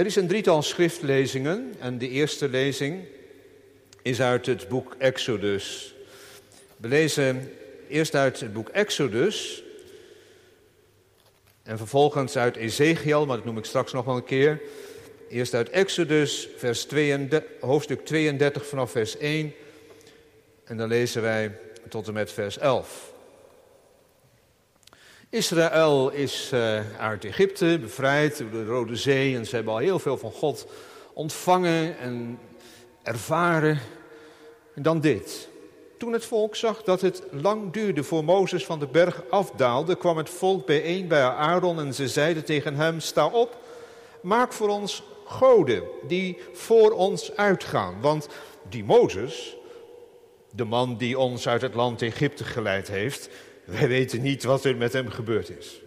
Er is een drietal schriftlezingen en de eerste lezing is uit het boek Exodus. We lezen eerst uit het boek Exodus en vervolgens uit Ezekiel, maar dat noem ik straks nog wel een keer. Eerst uit Exodus, vers 32, hoofdstuk 32 vanaf vers 1 en dan lezen wij tot en met vers 11. Israël is uh, uit Egypte bevrijd door de Rode Zee en ze hebben al heel veel van God ontvangen en ervaren. En dan dit. Toen het volk zag dat het lang duurde voor Mozes van de berg afdaalde, kwam het volk bijeen bij Aaron en ze zeiden tegen hem, sta op, maak voor ons goden die voor ons uitgaan. Want die Mozes, de man die ons uit het land Egypte geleid heeft, wij weten niet wat er met hem gebeurd is.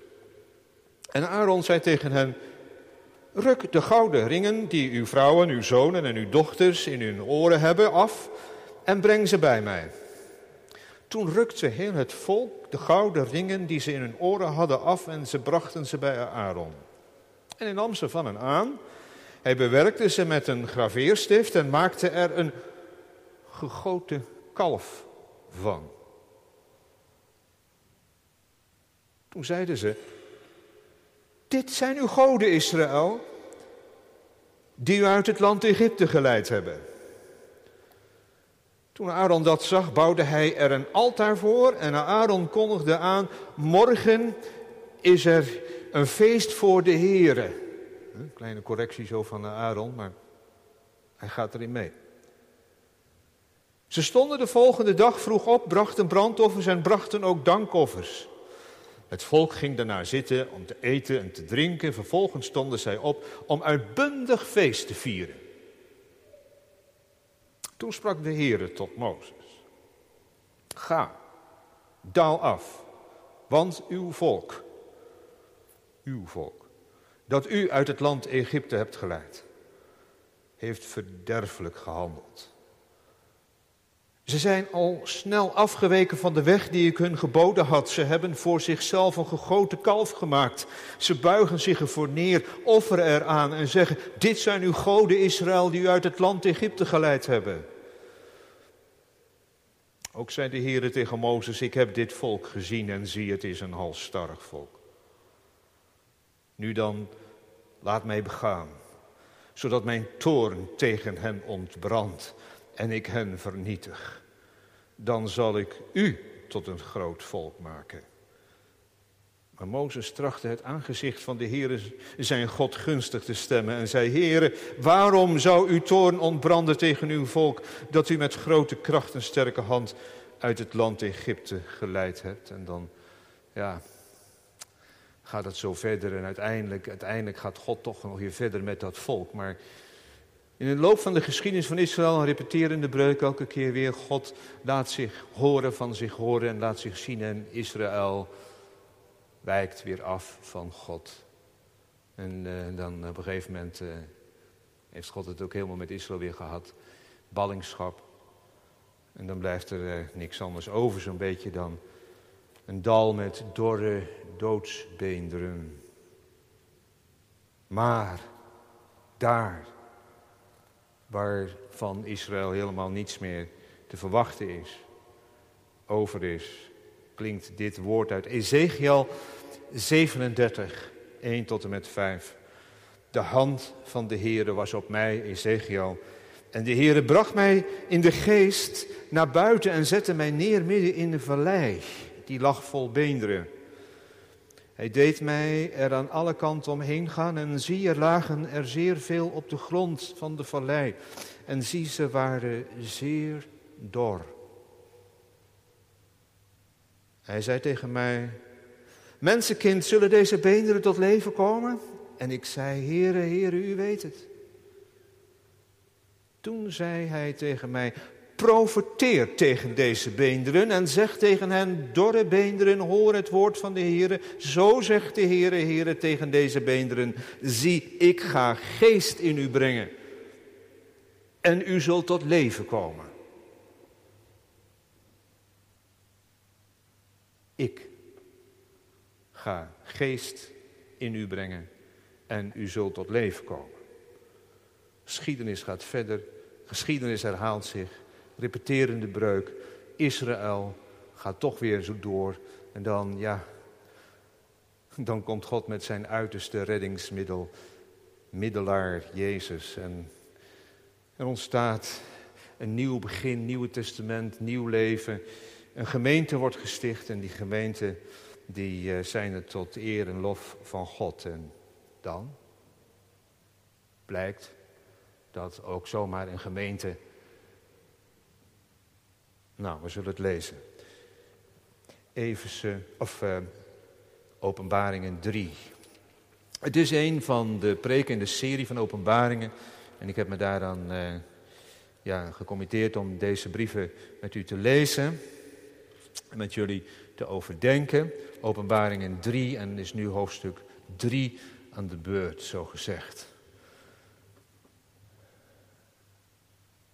En Aaron zei tegen hen, ruk de gouden ringen die uw vrouwen, uw zonen en uw dochters in hun oren hebben af en breng ze bij mij. Toen rukte heel het volk de gouden ringen die ze in hun oren hadden af en ze brachten ze bij Aaron. En hij nam ze van hen aan. Hij bewerkte ze met een graveerstift en maakte er een gegoten kalf van. Toen zeiden ze, dit zijn uw goden Israël, die u uit het land Egypte geleid hebben. Toen Aaron dat zag, bouwde hij er een altaar voor en Aaron kondigde aan, morgen is er een feest voor de Here. Een kleine correctie zo van Aaron, maar hij gaat erin mee. Ze stonden de volgende dag vroeg op, brachten brandoffers en brachten ook dankoffers. Het volk ging daarna zitten om te eten en te drinken. Vervolgens stonden zij op om uitbundig feest te vieren. Toen sprak de Heere tot Mozes. Ga, daal af, want uw volk, uw volk, dat u uit het land Egypte hebt geleid, heeft verderfelijk gehandeld. Ze zijn al snel afgeweken van de weg die ik hun geboden had. Ze hebben voor zichzelf een gegoten kalf gemaakt. Ze buigen zich ervoor neer, offeren eraan en zeggen: Dit zijn uw goden Israël die u uit het land Egypte geleid hebben. Ook zei de Heer tegen Mozes: Ik heb dit volk gezien en zie, het is een halstarrig volk. Nu dan, laat mij begaan, zodat mijn toorn tegen hen ontbrandt en ik hen vernietig, dan zal ik u tot een groot volk maken. Maar Mozes trachtte het aangezicht van de Heer zijn God gunstig te stemmen en zei, Heere, waarom zou uw toorn ontbranden tegen uw volk, dat u met grote kracht en sterke hand uit het land Egypte geleid hebt? En dan, ja, gaat het zo verder en uiteindelijk, uiteindelijk gaat God toch nog weer verder met dat volk. Maar in de loop van de geschiedenis van Israël, een repeterende breuk elke keer weer. God laat zich horen van zich horen en laat zich zien. En Israël wijkt weer af van God. En uh, dan op een gegeven moment uh, heeft God het ook helemaal met Israël weer gehad. Ballingschap. En dan blijft er uh, niks anders over, zo'n beetje dan een dal met dorre doodsbeenderen. Maar daar waarvan Israël helemaal niets meer te verwachten is, over is, klinkt dit woord uit Ezekiel 37, 1 tot en met 5. De hand van de Heere was op mij, Ezekiel. En de Heere bracht mij in de geest naar buiten en zette mij neer midden in de vallei. Die lag vol beenderen. Hij deed mij er aan alle kanten omheen gaan en zie, er lagen er zeer veel op de grond van de vallei. En zie, ze waren zeer dor. Hij zei tegen mij, mensenkind, zullen deze beenderen tot leven komen? En ik zei, Heere, Heere, u weet het. Toen zei hij tegen mij, profeteer tegen deze beenderen en zeg tegen hen, dorre beenderen, hoor het woord van de Heere. Zo zegt de Heere, Heere tegen deze beenderen, zie, ik ga geest in u brengen en u zult tot leven komen. Ik ga geest in u brengen en u zult tot leven komen. Geschiedenis gaat verder. Geschiedenis herhaalt zich. Repeterende breuk. Israël gaat toch weer zo door. En dan, ja, dan komt God met zijn uiterste reddingsmiddel, middelaar Jezus. En er ontstaat een nieuw begin, nieuw testament, nieuw leven. Een gemeente wordt gesticht en die gemeente die eh, zijn het tot eer en lof van God. En dan blijkt dat ook zomaar een gemeente. Nou, we zullen het lezen. Everse, of uh, Openbaringen 3. Het is een van de preken in de serie van Openbaringen. En ik heb me daaraan uh, ja, gecommitteerd om deze brieven met u te lezen. En met jullie te overdenken. Openbaringen 3 en is nu hoofdstuk 3 aan de beurt, zo gezegd.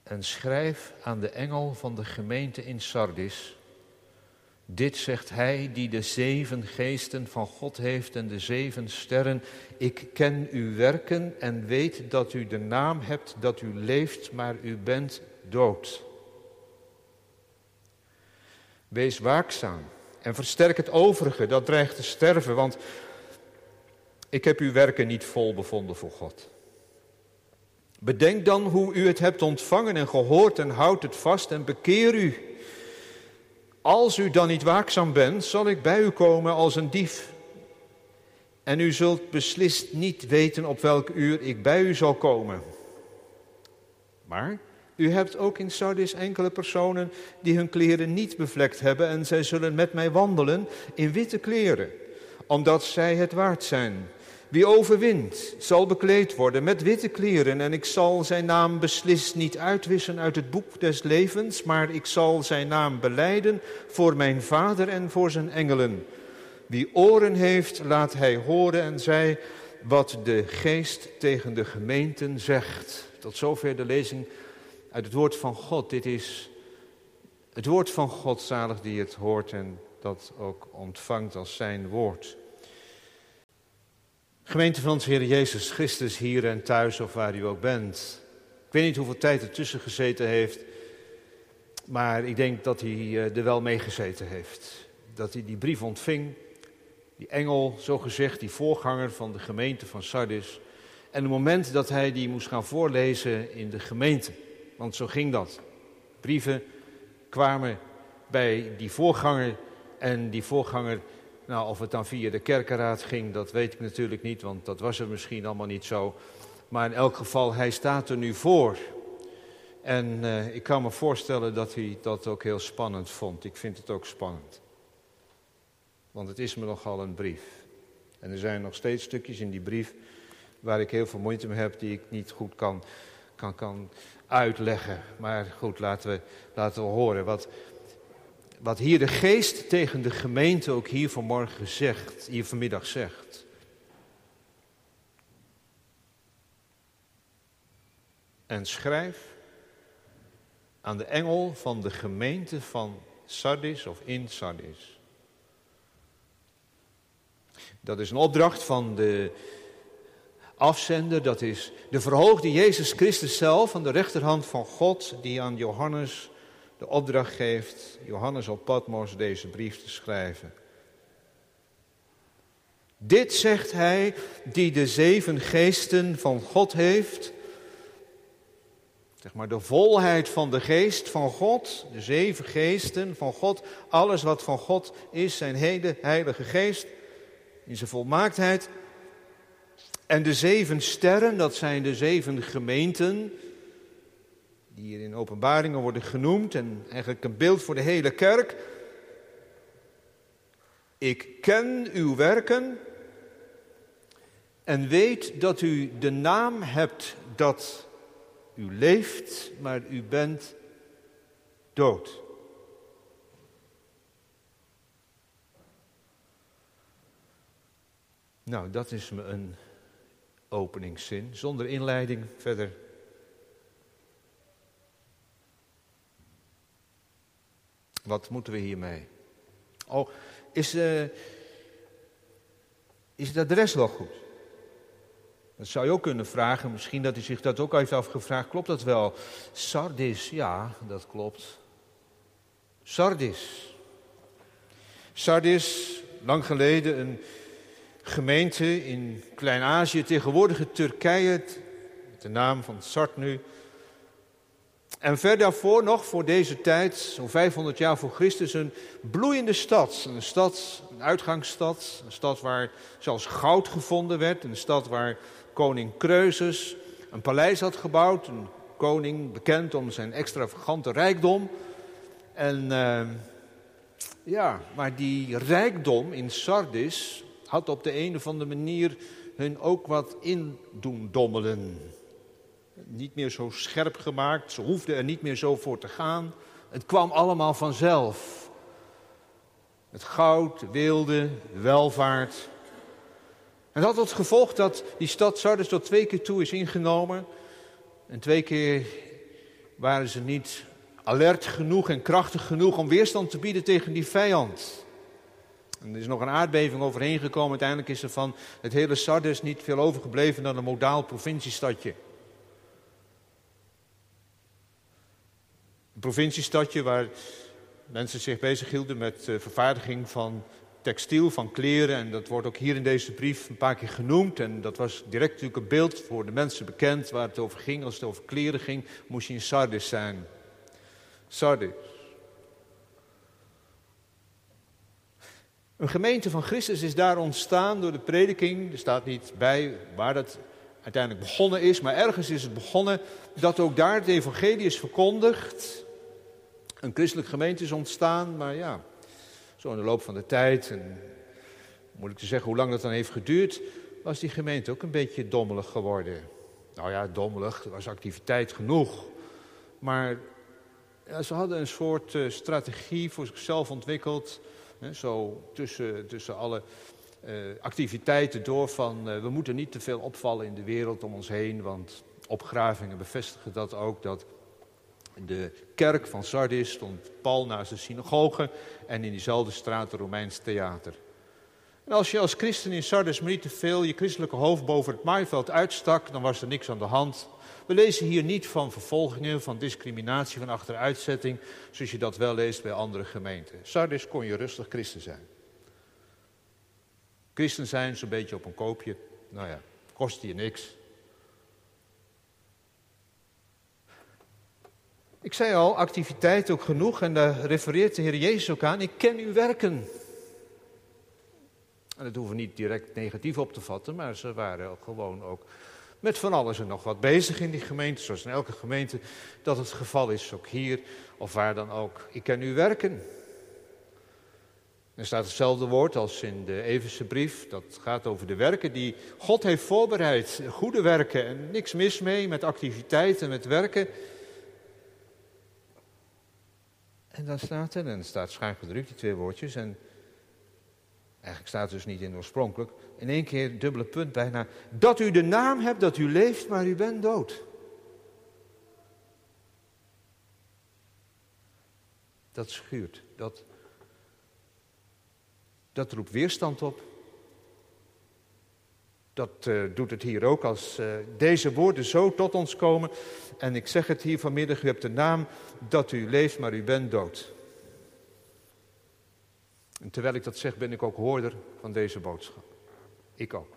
En schrijf aan de engel van de gemeente in Sardis. Dit zegt hij die de zeven geesten van God heeft en de zeven sterren. Ik ken uw werken en weet dat u de naam hebt, dat u leeft, maar u bent dood. Wees waakzaam en versterk het overige dat dreigt te sterven, want ik heb uw werken niet vol bevonden voor God. Bedenk dan hoe u het hebt ontvangen en gehoord en houd het vast en bekeer u. Als u dan niet waakzaam bent, zal ik bij u komen als een dief. En u zult beslist niet weten op welk uur ik bij u zal komen. Maar u hebt ook in Sardis enkele personen die hun kleren niet bevlekt hebben en zij zullen met mij wandelen in witte kleren, omdat zij het waard zijn. Wie overwint, zal bekleed worden met witte kleren en ik zal zijn naam beslist niet uitwissen uit het boek des levens, maar ik zal zijn naam beleiden voor mijn vader en voor zijn engelen. Wie oren heeft, laat hij horen en zij wat de geest tegen de gemeenten zegt. Tot zover de lezing uit het woord van God. Dit is het woord van God zalig die het hoort en dat ook ontvangt als zijn woord. Gemeente van onze Heer Jezus Christus, hier en thuis of waar u ook bent. Ik weet niet hoeveel tijd er tussen gezeten heeft, maar ik denk dat hij eh, er wel mee gezeten heeft. Dat hij die brief ontving, die engel, zo gezegd, die voorganger van de gemeente van Sardis. En het moment dat hij die moest gaan voorlezen in de gemeente. Want zo ging dat. Brieven kwamen bij die voorganger en die voorganger, nou of het dan via de kerkenraad ging, dat weet ik natuurlijk niet, want dat was er misschien allemaal niet zo. Maar in elk geval, hij staat er nu voor. En uh, ik kan me voorstellen dat hij dat ook heel spannend vond. Ik vind het ook spannend. Want het is me nogal een brief. En er zijn nog steeds stukjes in die brief waar ik heel veel moeite mee heb, die ik niet goed kan, kan, kan uitleggen. Maar goed, laten we, laten we horen wat, wat hier de geest tegen de gemeente ook hier vanmorgen zegt, hier vanmiddag zegt. En schrijf aan de engel van de gemeente van Sardis of in Sardis. Dat is een opdracht van de afzender, dat is de verhoogde Jezus Christus zelf aan de rechterhand van God, die aan Johannes de opdracht geeft, Johannes op Patmos, deze brief te schrijven. Dit zegt hij die de zeven geesten van God heeft. Zeg maar de volheid van de geest van God, de zeven geesten van God, alles wat van God is, zijn hele heilige geest, in zijn volmaaktheid. En de zeven sterren, dat zijn de zeven gemeenten, die hier in openbaringen worden genoemd en eigenlijk een beeld voor de hele kerk. Ik ken uw werken en weet dat u de naam hebt dat u leeft, maar u bent dood. Nou, dat is me een openingszin, zonder inleiding verder. Wat moeten we hiermee? Oh, is, uh, is het adres wel goed? Dat zou je ook kunnen vragen, misschien dat hij zich dat ook heeft afgevraagd. Klopt dat wel? Sardis, ja, dat klopt. Sardis. Sardis, lang geleden een gemeente in Klein-Azië, tegenwoordige Turkije, met de naam van Sart nu. En ver daarvoor nog, voor deze tijd, zo'n 500 jaar voor Christus, een bloeiende stad. Een stad, een uitgangsstad, een stad waar zelfs goud gevonden werd. Een stad waar koning Kreusus een paleis had gebouwd. Een koning bekend om zijn extravagante rijkdom. En uh, ja, maar die rijkdom in Sardis had op de een of andere manier hun ook wat in dommelen. Niet meer zo scherp gemaakt, ze hoefden er niet meer zo voor te gaan. Het kwam allemaal vanzelf. Het goud, de wilde, de welvaart. En dat had tot gevolg dat die stad Sardis tot twee keer toe is ingenomen. En twee keer waren ze niet alert genoeg en krachtig genoeg om weerstand te bieden tegen die vijand. En er is nog een aardbeving overheen gekomen. Uiteindelijk is er van het hele Sardis niet veel overgebleven dan een modaal provinciestadje. Een provinciestadje waar mensen zich bezighielden met de vervaardiging van textiel, van kleren. En dat wordt ook hier in deze brief een paar keer genoemd. En dat was direct natuurlijk een beeld voor de mensen bekend waar het over ging. Als het over kleren ging, moest je in Sardis zijn. Sardis. Een gemeente van Christus is daar ontstaan door de prediking. Er staat niet bij waar dat uiteindelijk begonnen is, maar ergens is het begonnen dat ook daar het evangelie is verkondigd. Een christelijke gemeente is ontstaan, maar ja, zo in de loop van de tijd, en moet ik te zeggen hoe lang dat dan heeft geduurd, was die gemeente ook een beetje dommelig geworden. Nou ja, dommelig, er was activiteit genoeg. Maar ze hadden een soort uh, strategie voor zichzelf ontwikkeld zo tussen, tussen alle uh, activiteiten door van uh, we moeten niet te veel opvallen in de wereld om ons heen, want opgravingen bevestigen dat ook, dat de kerk van Sardis stond pal naast de synagoge en in diezelfde straat een Romeins theater. En als je als christen in Sardis maar niet te veel je christelijke hoofd boven het maaiveld uitstak, dan was er niks aan de hand. We lezen hier niet van vervolgingen, van discriminatie, van achteruitzetting, zoals je dat wel leest bij andere gemeenten. Sardis kon je rustig christen zijn. Christen zijn zo'n beetje op een koopje, nou ja, kost je niks. Ik zei al, activiteit ook genoeg en daar refereert de Heer Jezus ook aan. Ik ken uw werken. En dat hoeven we niet direct negatief op te vatten, maar ze waren ook gewoon ook met van alles en nog wat bezig in die gemeente, zoals in elke gemeente dat het geval is, ook hier of waar dan ook. Ik ken u werken. Er staat hetzelfde woord als in de Everse brief. Dat gaat over de werken die God heeft voorbereid. Goede werken en niks mis mee met activiteiten, met werken. En dan staat er, en er staat schuin gedrukt, die twee woordjes. En eigenlijk staat het dus niet in oorspronkelijk in één keer dubbele punt bijna. Dat u de naam hebt dat u leeft, maar u bent dood. Dat schuurt. Dat, dat roept weerstand op. Dat uh, doet het hier ook als uh, deze woorden zo tot ons komen. En ik zeg het hier vanmiddag, u hebt de naam dat u leeft, maar u bent dood. En terwijl ik dat zeg, ben ik ook hoorder van deze boodschap. Ik ook.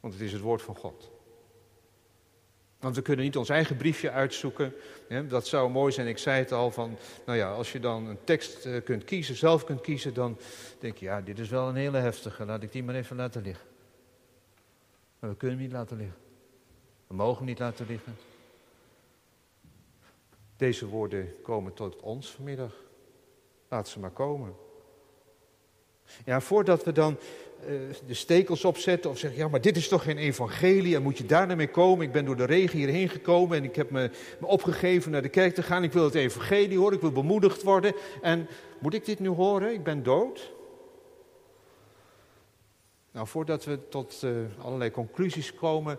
Want het is het woord van God. Want we kunnen niet ons eigen briefje uitzoeken. Dat zou mooi zijn. Ik zei het al van, nou ja, als je dan een tekst eh, kunt kiezen, zelf kunt kiezen, dan denk je, ja, dit is wel een hele heftige. Laat ik die maar even laten liggen. Maar we kunnen hem niet laten liggen. We mogen hem niet laten liggen. Deze woorden komen tot ons vanmiddag. Laat ze maar komen. Ja, voordat we dan de stekels opzetten of zeggen, ja, maar dit is toch geen evangelie en moet je daar naar mee komen? Ik ben door de regen hierheen gekomen en ik heb me, me opgegeven naar de kerk te gaan. Ik wil het evangelie horen, ik wil bemoedigd worden. En moet ik dit nu horen? Ik ben dood. Nou, voordat we tot uh, allerlei conclusies komen,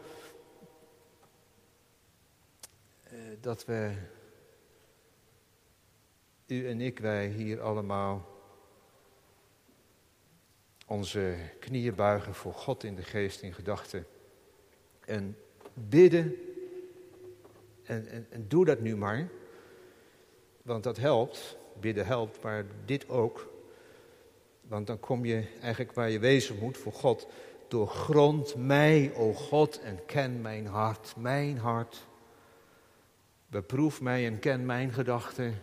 uh, dat we, u en ik, wij hier allemaal onze knieën buigen voor God in de geest, in gedachten. En bidden. En, en, en doe dat nu maar. Want dat helpt. Bidden helpt, maar dit ook. Want dan kom je eigenlijk waar je wezen moet voor God. Doorgrond mij, o God, en ken mijn hart, mijn hart. Beproef mij en ken mijn gedachten.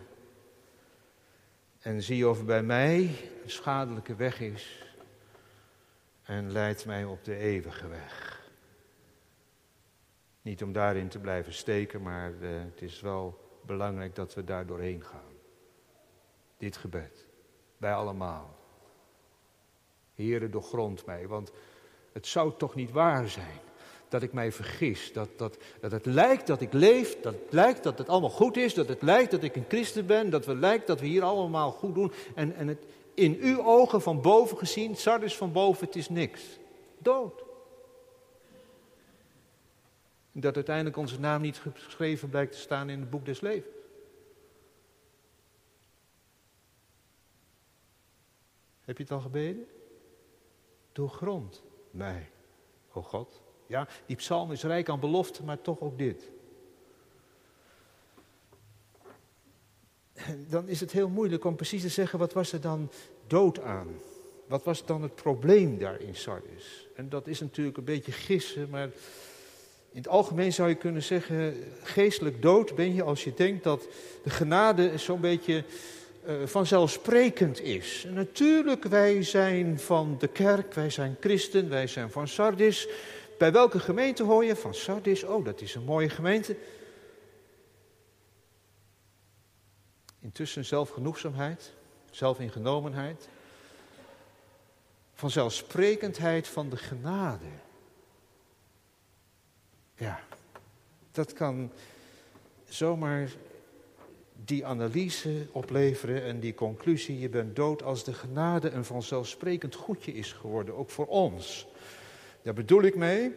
En zie of bij mij een schadelijke weg is. En leid mij op de eeuwige weg. Niet om daarin te blijven steken, maar uh, het is wel belangrijk dat we daar doorheen gaan. Dit gebed. Wij allemaal. Heere, doorgrond mij, want het zou toch niet waar zijn dat ik mij vergis. Dat, dat, dat het lijkt dat ik leef, dat het lijkt dat het allemaal goed is, dat het lijkt dat ik een christen ben, dat het lijkt dat we hier allemaal goed doen. En, en het in uw ogen van boven gezien, Sardis van boven, het is niks. Dood. Dat uiteindelijk onze naam niet geschreven blijkt te staan in het boek des levens. Heb je het al gebeden? Doorgrond mij, o God. Ja, die psalm is rijk aan beloften, maar toch ook dit. Dan is het heel moeilijk om precies te zeggen, wat was er dan dood aan? Wat was dan het probleem daar in Sardis? En dat is natuurlijk een beetje gissen, maar in het algemeen zou je kunnen zeggen, geestelijk dood ben je als je denkt dat de genade zo'n beetje uh, vanzelfsprekend is. Natuurlijk, wij zijn van de kerk, wij zijn christen, wij zijn van Sardis. Bij welke gemeente hoor je? Van Sardis. Oh, dat is een mooie gemeente. Intussen zelfgenoegzaamheid, zelfingenomenheid, vanzelfsprekendheid van de genade. Ja, dat kan zomaar die analyse opleveren en die conclusie, je bent dood als de genade een vanzelfsprekend goedje is geworden, ook voor ons. Daar bedoel ik mee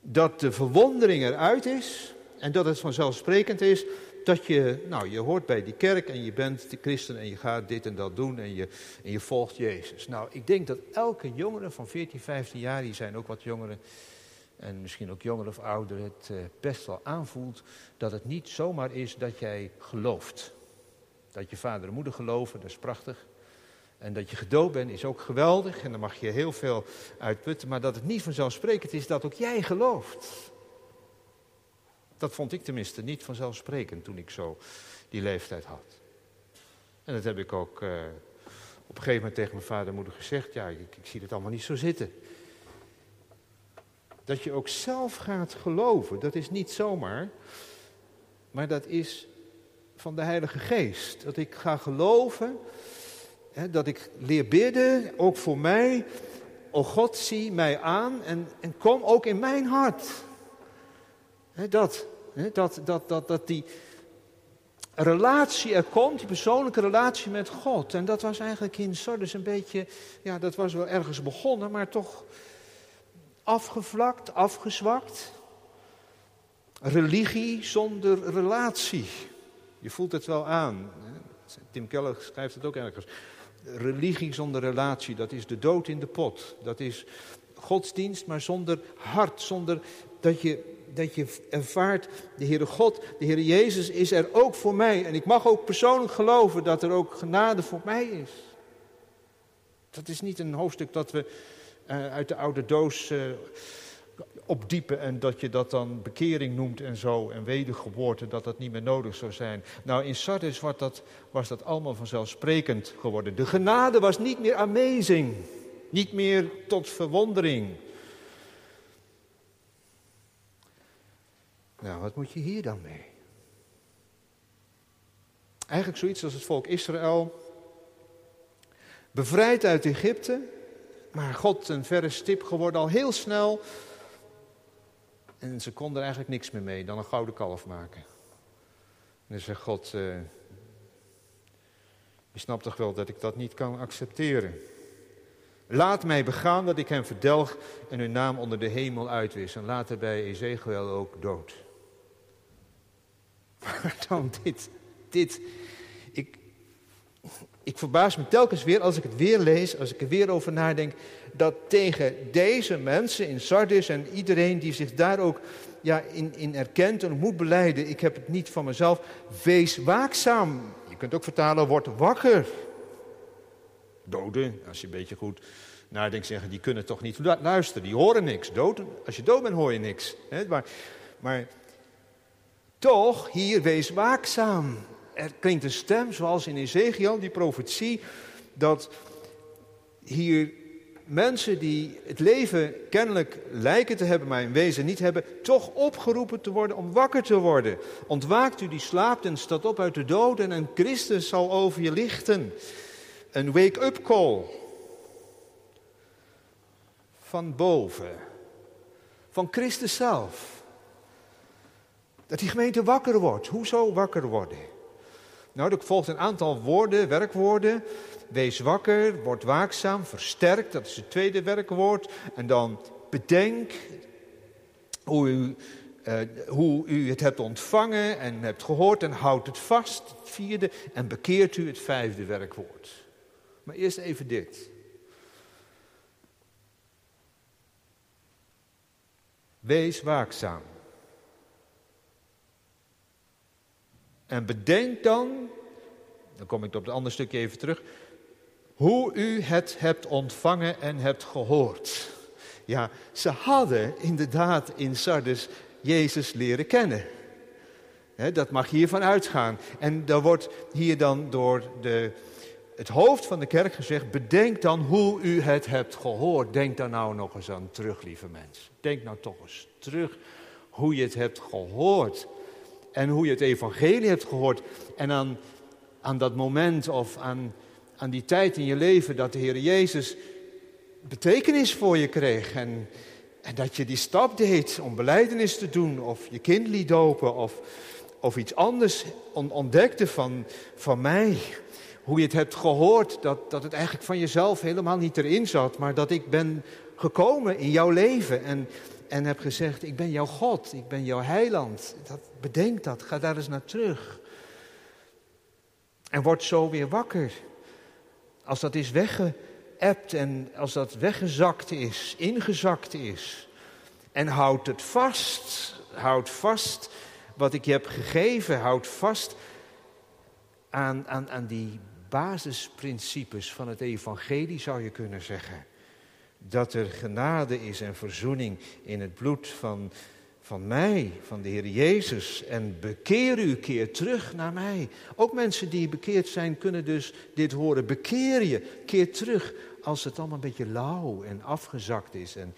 dat de verwondering eruit is en dat het vanzelfsprekend is dat je, nou je hoort bij die kerk en je bent de christen en je gaat dit en dat doen en je, en je volgt Jezus. Nou, ik denk dat elke jongere van 14, 15 jaar, die zijn ook wat jongeren, en misschien ook jongeren of ouderen, het eh, best wel aanvoelt dat het niet zomaar is dat jij gelooft. Dat je vader en moeder geloven, dat is prachtig. En dat je gedoopt bent is ook geweldig en daar mag je heel veel uitputten. Maar dat het niet vanzelfsprekend is dat ook jij gelooft. Dat vond ik tenminste niet vanzelfsprekend toen ik zo die leeftijd had. En dat heb ik ook uh, op een gegeven moment tegen mijn vader en moeder gezegd. Ja, ik, ik zie het allemaal niet zo zitten. Dat je ook zelf gaat geloven, dat is niet zomaar. Maar dat is van de Heilige Geest. Dat ik ga geloven dat ik leer bidden, ook voor mij. O God, zie mij aan en, en kom ook in mijn hart. dat, dat, dat, dat, dat die relatie er komt, die persoonlijke relatie met God. En dat was eigenlijk in Sardes een beetje, ja, dat was wel ergens begonnen, maar toch afgevlakt, afgezwakt. Religie zonder relatie. Je voelt het wel aan. Tim Keller schrijft het ook ergens religie zonder relatie, dat is de dood in de pot. Dat is godsdienst, maar zonder hart, zonder dat je, dat je ervaart, de Heere God, de Heere Jezus is er ook voor mij. En ik mag ook persoonlijk geloven dat er ook genade voor mij is. Dat is niet een hoofdstuk dat we uh, uit de oude doos uh, opdiepen en dat je dat dan bekering noemt en zo en wedergeboorte, dat dat niet meer nodig zou zijn. Nou, in Sardis was dat, was dat allemaal vanzelfsprekend geworden. De genade was niet meer amazing, niet meer tot verwondering. Nou, wat moet je hier dan mee? Eigenlijk zoiets als het volk Israël, bevrijd uit Egypte, maar God een verre stip geworden al heel snel en ze konden er eigenlijk niks meer mee dan een gouden kalf maken. En dan zegt God, uh, je snapt toch wel dat ik dat niet kan accepteren. Laat mij begaan dat ik hem verdelg en hun naam onder de hemel uitwis. En later bij Ezekiel ook dood. Dan dit, dit. Ik, ik verbaas me telkens weer als ik het weer lees, als ik er weer over nadenk, dat tegen deze mensen in Sardis en iedereen die zich daar ook ja, in, in erkent en moet beleiden, ik heb het niet van mezelf, wees waakzaam. Je kunt ook vertalen, word wakker. Doden, als je een beetje goed nadenkt, zeggen, die kunnen toch niet luisteren, die horen niks. Doden, als je dood bent hoor je niks. Maar, maar toch, hier wees waakzaam. Er klinkt een stem, zoals in Ezekiel, die profetie, dat hier mensen die het leven kennelijk lijken te hebben, maar in wezen niet hebben, toch opgeroepen te worden om wakker te worden. Ontwaakt u die slaapt en staat op uit de doden en Christus zal over je lichten. Een wake-up call van boven, van Christus zelf. Dat die gemeente wakker wordt. Hoezo wakker worden? Nou, er volgt een aantal woorden, werkwoorden. Wees wakker, word waakzaam, versterk, dat is het tweede werkwoord. En dan bedenk hoe u, uh, hoe u het hebt ontvangen en hebt gehoord en houd het vast, het vierde. En bekeert u het vijfde werkwoord. Maar eerst even dit. Wees waakzaam. En bedenk dan, dan kom ik op het andere stukje even terug, hoe u het hebt ontvangen en hebt gehoord. Ja, ze hadden inderdaad in Sardes Jezus leren kennen. dat mag hiervan uitgaan. En daar wordt hier dan door de, het hoofd van de kerk gezegd: bedenk dan hoe u het hebt gehoord. Denk daar nou nog eens aan terug, lieve mensen. Denk nou toch eens terug hoe je het hebt gehoord. En hoe je het evangelie hebt gehoord. En aan, aan dat moment of aan aan die tijd in je leven dat de Heer Jezus betekenis voor je kreeg. En, dat je die stap deed om beleidenis te doen, of je kind liet dopen, of, of iets anders ontdekte van, van mij. Hoe je het hebt gehoord, dat, dat het eigenlijk van jezelf helemaal niet erin zat, maar dat ik ben gekomen in jouw leven en, en heb gezegd, ik ben jouw God, ik ben jouw heiland. Dat, bedenk dat, ga daar eens naar terug. En word zo weer wakker. Als dat is weggeëpt en als dat weggezakt is, ingezakt is. En houd het vast. Houd vast wat ik je heb gegeven. Houd vast aan, aan, aan die basisprincipes van het evangelie, zou je kunnen zeggen. Dat er genade is en verzoening in het bloed van van mij, van de Heer Jezus. En bekeer u, keer terug naar mij. Ook mensen die bekeerd zijn kunnen dus dit horen. Bekeer je, keer terug als het allemaal een beetje lauw en afgezakt is en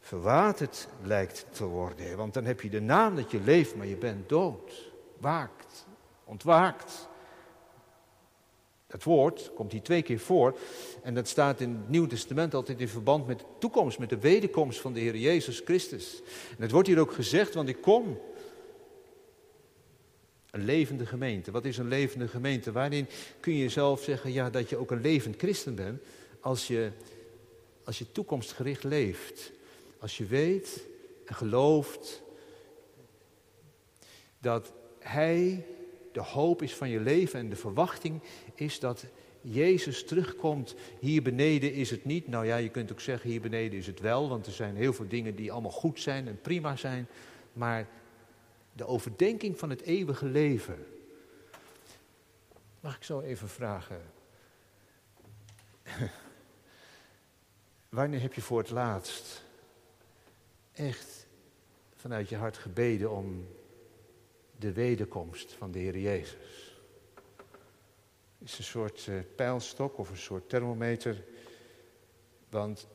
verwaterd lijkt te worden. Want dan heb je de naam dat je leeft, maar je bent dood. Waakt, ontwaakt. Het woord komt hier twee keer voor. En dat staat in het Nieuwe Testament altijd in verband met de toekomst, met de wederkomst van de Heer Jezus Christus. En het wordt hier ook gezegd, want ik kom. Een levende gemeente. Wat is een levende gemeente? Waarin kun je zelf zeggen ja, dat je ook een levend christen bent als je, als je toekomstgericht leeft. Als je weet en gelooft dat Hij de hoop is van je leven en de verwachting is dat Jezus terugkomt. Hier beneden is het niet. Nou ja, je kunt ook zeggen hier beneden is het wel, want er zijn heel veel dingen die allemaal goed zijn en prima zijn. Maar de overdenking van het eeuwige leven. Mag ik zo even vragen? Wanneer heb je voor het laatst echt vanuit je hart gebeden om de wederkomst van de Heer Jezus. Is een soort uh, pijlstok of een soort thermometer. Want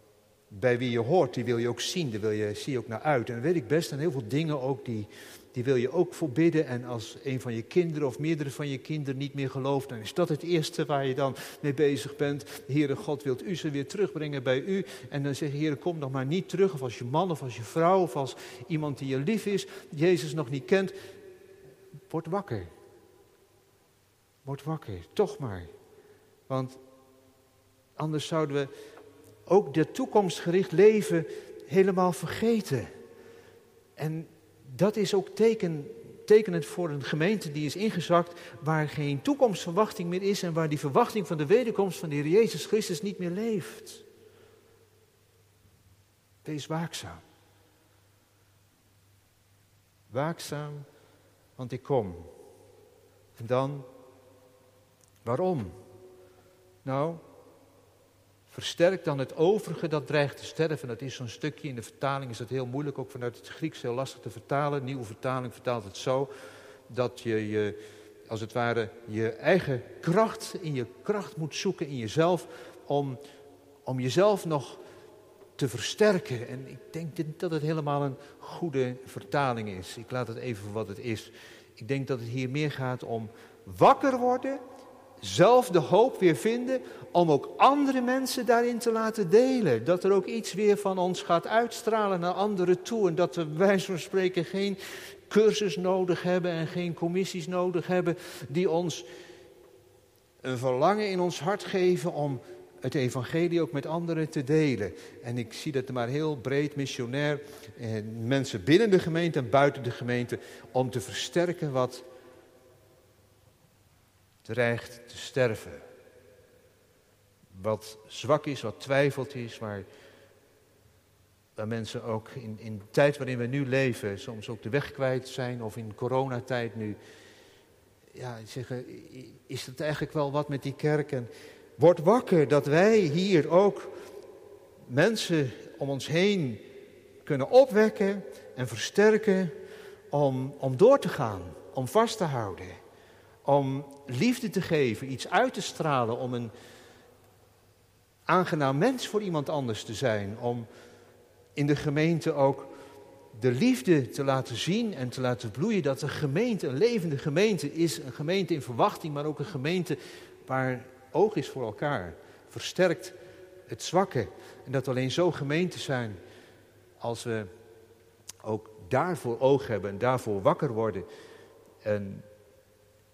bij wie je hoort, die wil je ook zien, daar wil je, zie je ook naar uit. En dan weet ik best, en heel veel dingen ook, die, die wil je ook voorbidden. En als een van je kinderen of meerdere van je kinderen niet meer gelooft, dan is dat het eerste waar je dan mee bezig bent. Heere God, wilt u ze weer terugbrengen bij u? En dan zeg je, Heere, kom nog maar niet terug. Of als je man of als je vrouw of als iemand die je lief is, Jezus nog niet kent. Word wakker. Word wakker, toch maar. Want anders zouden we ook de toekomstgericht leven helemaal vergeten. En dat is ook teken, het voor een gemeente die is ingezakt, waar geen toekomstverwachting meer is en waar die verwachting van de wederkomst van de Heer Jezus Christus niet meer leeft. Wees waakzaam. Waakzaam, want ik kom. En dan, waarom? Nou, versterk dan het overige dat dreigt te sterven. Dat is zo'n stukje, in de vertaling is dat heel moeilijk, ook vanuit het Grieks heel lastig te vertalen. nieuwe vertaling vertaalt het zo, dat je je, als het ware, je eigen kracht, in je kracht moet zoeken in jezelf, om, om jezelf nog te versterken. En ik denk dat het helemaal een goede vertaling is. Ik laat het even voor wat het is. Ik denk dat het hier meer gaat om wakker worden, zelf de hoop weer vinden, om ook andere mensen daarin te laten delen. Dat er ook iets weer van ons gaat uitstralen naar anderen toe. En dat we bij van spreken geen cursus nodig hebben en geen commissies nodig hebben die ons een verlangen in ons hart geven om het evangelie ook met anderen te delen. En ik zie dat maar heel breed missionair, eh, mensen binnen de gemeente en buiten de gemeente, om te versterken wat dreigt te sterven. Wat zwak is, wat twijfelt is, waar, mensen ook in, in de tijd waarin we nu leven, soms ook de weg kwijt zijn, of in coronatijd nu. Ja, zeggen, is het eigenlijk wel wat met die kerk? En Word wakker dat wij hier ook mensen om ons heen kunnen opwekken en versterken om, om door te gaan, om vast te houden, om liefde te geven, iets uit te stralen, om een aangenaam mens voor iemand anders te zijn, om in de gemeente ook de liefde te laten zien en te laten bloeien, dat de gemeente een levende gemeente is, een gemeente in verwachting, maar ook een gemeente waar oog is voor elkaar. Versterkt het zwakke. En dat alleen zo gemeente zijn als we ook daarvoor oog hebben en daarvoor wakker worden. En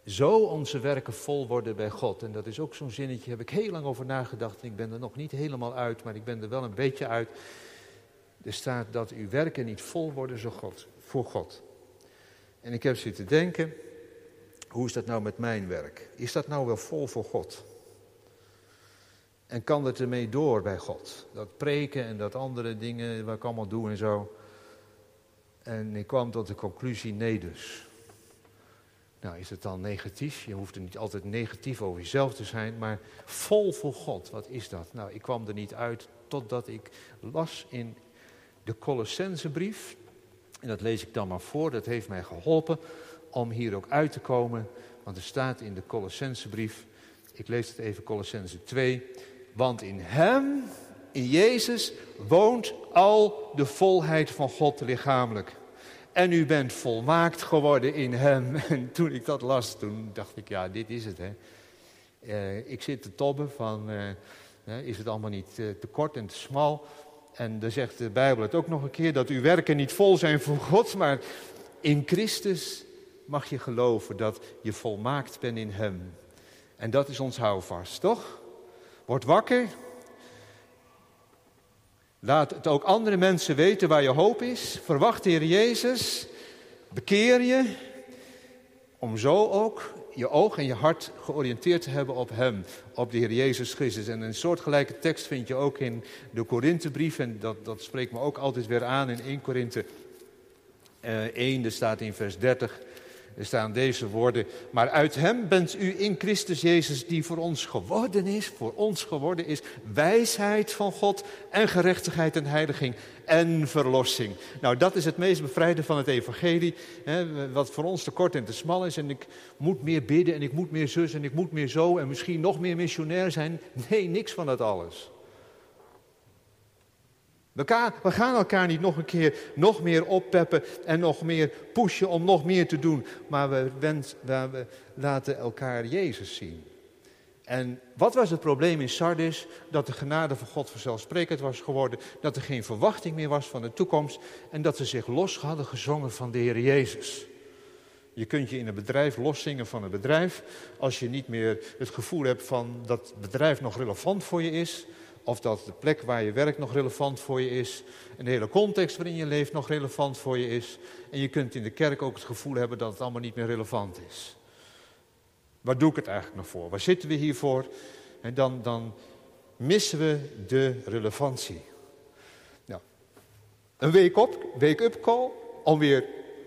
zo onze werken vol worden bij God. En dat is ook zo'n zinnetje, heb ik heel lang over nagedacht. ik ben er nog niet helemaal uit, maar ik ben er wel een beetje uit. Er staat dat uw werken niet vol worden zo God, voor God. En ik heb zitten denken, hoe is dat nou met mijn werk? Is dat nou wel vol voor God? En kan het ermee door bij God? Dat preken en dat andere dingen wat ik allemaal doe en zo. En ik kwam tot de conclusie, nee dus. Nou, is het dan negatief? Je hoeft er niet altijd negatief over jezelf te zijn, maar vol voor God, wat is dat? Nou, ik kwam er niet uit totdat ik las in de Colossensebrief. En dat lees ik dan maar voor, dat heeft mij geholpen om hier ook uit te komen. Want er staat in de Colossensebrief, ik lees het even, Colossense 2, want in Hem, in Jezus, woont al de volheid van God lichamelijk. En u bent volmaakt geworden in Hem. En toen ik dat las, toen dacht ik, ja, dit is het. Hè. Uh, ik zit te tobben van, uh, is het allemaal niet uh, te kort en te smal? En dan zegt de Bijbel het ook nog een keer, dat uw werken niet vol zijn voor God, maar in Christus mag je geloven dat je volmaakt bent in Hem. En dat is ons houvast, toch? Word wakker. Laat het ook andere mensen weten waar je hoop is. Verwacht de Heer Jezus. Bekeer je. Om zo ook je oog en je hart georiënteerd te hebben op Hem, op de Heer Jezus Christus. En een soortgelijke tekst vind je ook in de Korinthebrief. En dat, dat spreekt me ook altijd weer aan in 1 Korinthe uh, 1. Er staat in vers 30. Er staan deze woorden. Maar uit hem bent u in Christus Jezus, die voor ons geworden is, voor ons geworden is, wijsheid van God en gerechtigheid en heiliging en verlossing. Nou, dat is het meest bevrijde van het evangelie, hè, wat voor ons te kort en te smal is. En ik moet meer bidden en ik moet meer zus en ik moet meer zo en misschien nog meer missionair zijn. Nee, niks van dat alles. We gaan elkaar niet nog een keer nog meer oppeppen en nog meer pushen om nog meer te doen. Maar we, wens, we laten elkaar Jezus zien. En wat was het probleem in Sardis? Dat de genade van God vanzelfsprekend was geworden. Dat er geen verwachting meer was van de toekomst. En dat ze zich los hadden gezongen van de Heer Jezus. Je kunt je in een bedrijf loszingen van een bedrijf. Als je niet meer het gevoel hebt van dat het bedrijf nog relevant voor je is Of dat de plek waar je werkt nog relevant voor je is. En de hele context waarin je leeft nog relevant voor je is. En je kunt in de kerk ook het gevoel hebben dat het allemaal niet meer relevant is. Waar doe ik het eigenlijk nog voor? Waar zitten we hier voor? En dan, dan missen we de relevantie. Nou, een wake-up call, om weer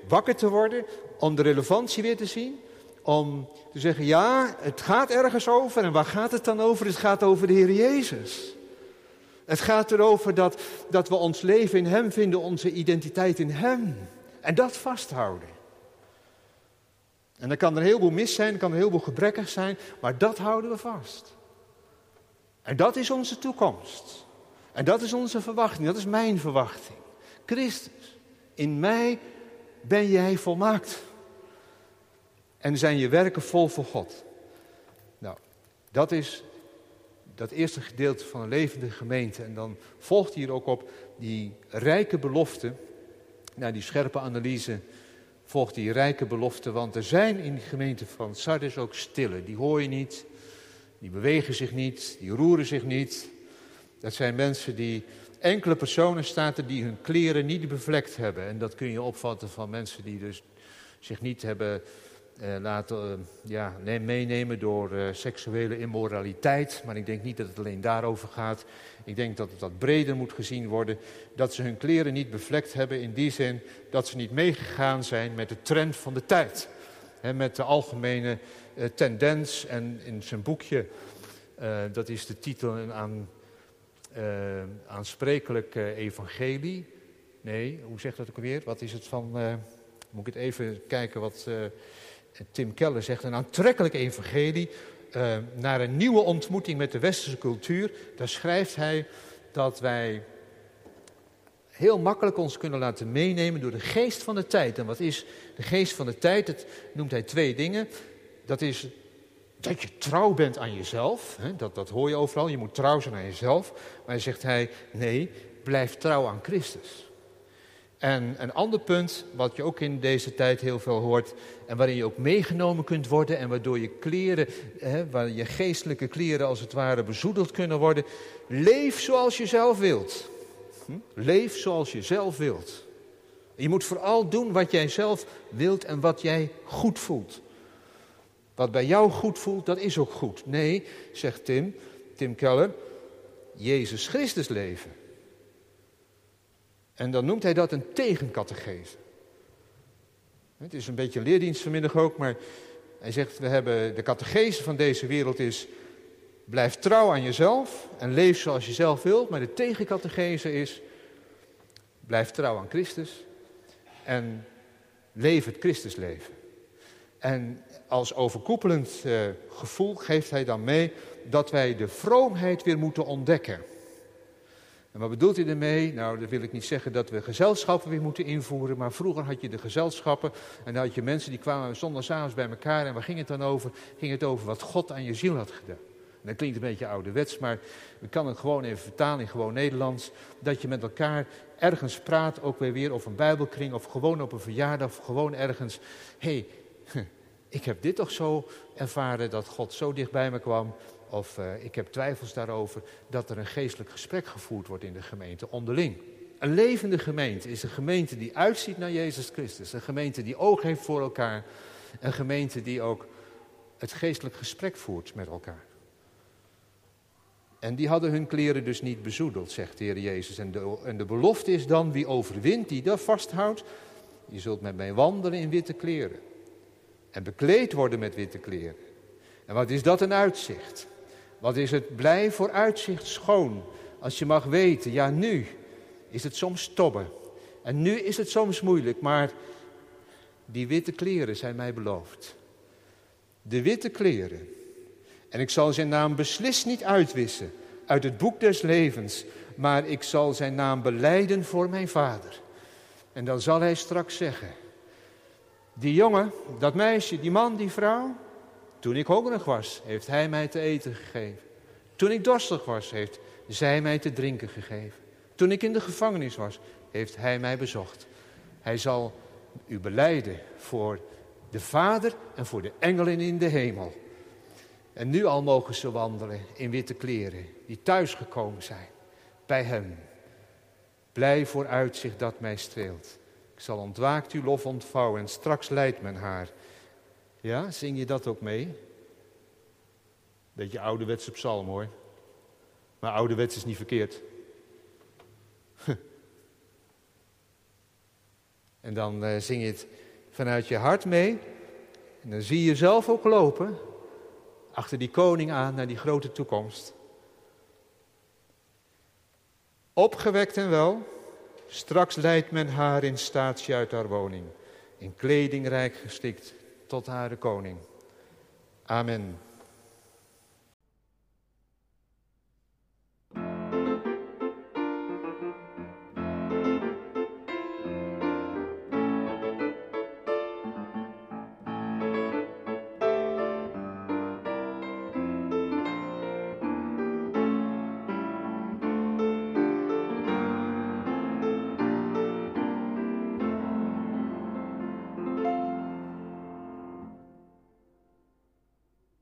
wakker te worden, om de relevantie weer te zien. Om te zeggen, ja, het gaat ergens over. En waar gaat het dan over? Het gaat over de Heer Jezus. Het gaat erover dat, dat we ons leven in Hem vinden, onze identiteit in Hem. En dat vasthouden. En dan kan er een heleboel mis zijn, kan er een heleboel gebrekkig zijn, maar dat houden we vast. En dat is onze toekomst. En dat is onze verwachting, dat is mijn verwachting. Christus, in mij ben jij volmaakt. En zijn je werken vol voor God. Nou, dat is dat eerste gedeelte van een levende gemeente. En dan volgt hier ook op die rijke belofte. Na die scherpe analyse volgt die rijke belofte. Want er zijn in de gemeente van Sardes ook stille. Die hoor je niet. Die bewegen zich niet. Die roeren zich niet. Dat zijn mensen die. Enkele personen staan er die hun kleren niet bevlekt hebben. En dat kun je opvatten van mensen die dus zich niet hebben eh, laten uh, ja, meenemen door uh, seksuele immoraliteit. Maar ik denk niet dat het alleen daarover gaat. Ik denk dat het wat breder moet gezien worden. Dat ze hun kleren niet bevlekt hebben in die zin dat ze niet meegegaan zijn met de trend van de tijd. He, met de algemene tendens. En in zijn boekje, dat is de titel een aan, aansprekelijk evangelie. Nee, hoe zegt dat ook weer? Wat is het van... moet ik het even kijken wat... Tim Keller zegt, een aantrekkelijk evangelie uh, naar een nieuwe ontmoeting met de westerse cultuur. Daar schrijft hij dat wij heel makkelijk ons kunnen laten meenemen door de geest van de tijd. En wat is de geest van de tijd? Dat noemt hij twee dingen. Dat is dat je trouw bent aan jezelf. Hè? Dat, dat hoor je overal. Je moet trouw zijn aan jezelf. Maar zegt hij, nee, blijf trouw aan Christus. En een ander punt, wat je ook in deze tijd heel veel hoort, en waarin je ook meegenomen kunt worden, en waardoor je kleren, hè, waar je geestelijke kleren als het ware bezoedeld kunnen worden, leef zoals je zelf wilt. Hm? Leef zoals je zelf wilt. Je moet vooral doen wat jij zelf wilt en wat jij goed voelt. Wat bij jou goed voelt, dat is ook goed. Nee, zegt Tim, Tim Keller, Jezus Christus leven. En dan noemt hij dat een tegencatechese. Het is een beetje een leerdienst vanmiddag ook, maar hij zegt, we hebben de catechese van deze wereld is, blijf trouw aan jezelf en leef zoals je zelf wilt. Maar de tegencatechese is, blijf trouw aan Christus en leef het Christusleven. En als overkoepelend uh, gevoel geeft hij dan mee dat wij de vroomheid weer moeten ontdekken. En wat bedoelt hij ermee? Nou, dat wil ik niet zeggen dat we gezelschappen weer moeten invoeren, maar vroeger had je de gezelschappen en dan had je mensen die kwamen zondagavond bij elkaar en waar ging het dan over? Ging het over wat God aan je ziel had gedaan. En dat klinkt een beetje ouderwets, maar we kan het gewoon even vertalen in gewoon Nederlands. Dat je met elkaar ergens praat, ook weer weer of een bijbelkring of gewoon op een verjaardag of gewoon ergens. Hé, hey, ik heb dit toch zo ervaren dat God zo dicht bij me kwam of uh, ik heb twijfels daarover, dat er een geestelijk gesprek gevoerd wordt in de gemeente onderling. Een levende gemeente is een gemeente die uitziet naar Jezus Christus. Een gemeente die oog heeft voor elkaar. Een gemeente die ook het geestelijk gesprek voert met elkaar. En die hadden hun kleren dus niet bezoedeld, zegt de Heer Jezus. En de, en de belofte is dan, wie overwint, die dat vasthoudt, je zult met mij wandelen in witte kleren. En bekleed worden met witte kleren. En wat is dat een uitzicht? Wat is het blij voor uitzicht schoon. Als je mag weten, ja nu is het soms tobben. En nu is het soms moeilijk, maar die witte kleren zijn mij beloofd. De witte kleren. En ik zal zijn naam beslist niet uitwissen uit het boek des levens, maar ik zal zijn naam beleiden voor mijn vader. En dan zal hij straks zeggen, die jongen, dat meisje, die man, die vrouw, toen ik hongerig was, heeft hij mij te eten gegeven. Toen ik dorstig was, heeft zij mij te drinken gegeven. Toen ik in de gevangenis was, heeft hij mij bezocht. Hij zal u beleiden voor de Vader en voor de engelen in de hemel. En nu al mogen ze wandelen in witte kleren, die thuisgekomen zijn bij Hem. Blij vooruitzicht dat mij streelt. Ik zal ontwaakt uw lof ontvouwen en straks leidt men haar. Ja, zing je dat ook mee? Beetje ouderwetse psalm hoor. Maar ouderwets is niet verkeerd. en dan uh, zing je het vanuit je hart mee. En dan zie je jezelf ook lopen. Achter die koning aan naar die grote toekomst. Opgewekt en wel, straks leidt men haar in staatje uit haar woning, in kleding rijk gestikt tot haar koning. Amen.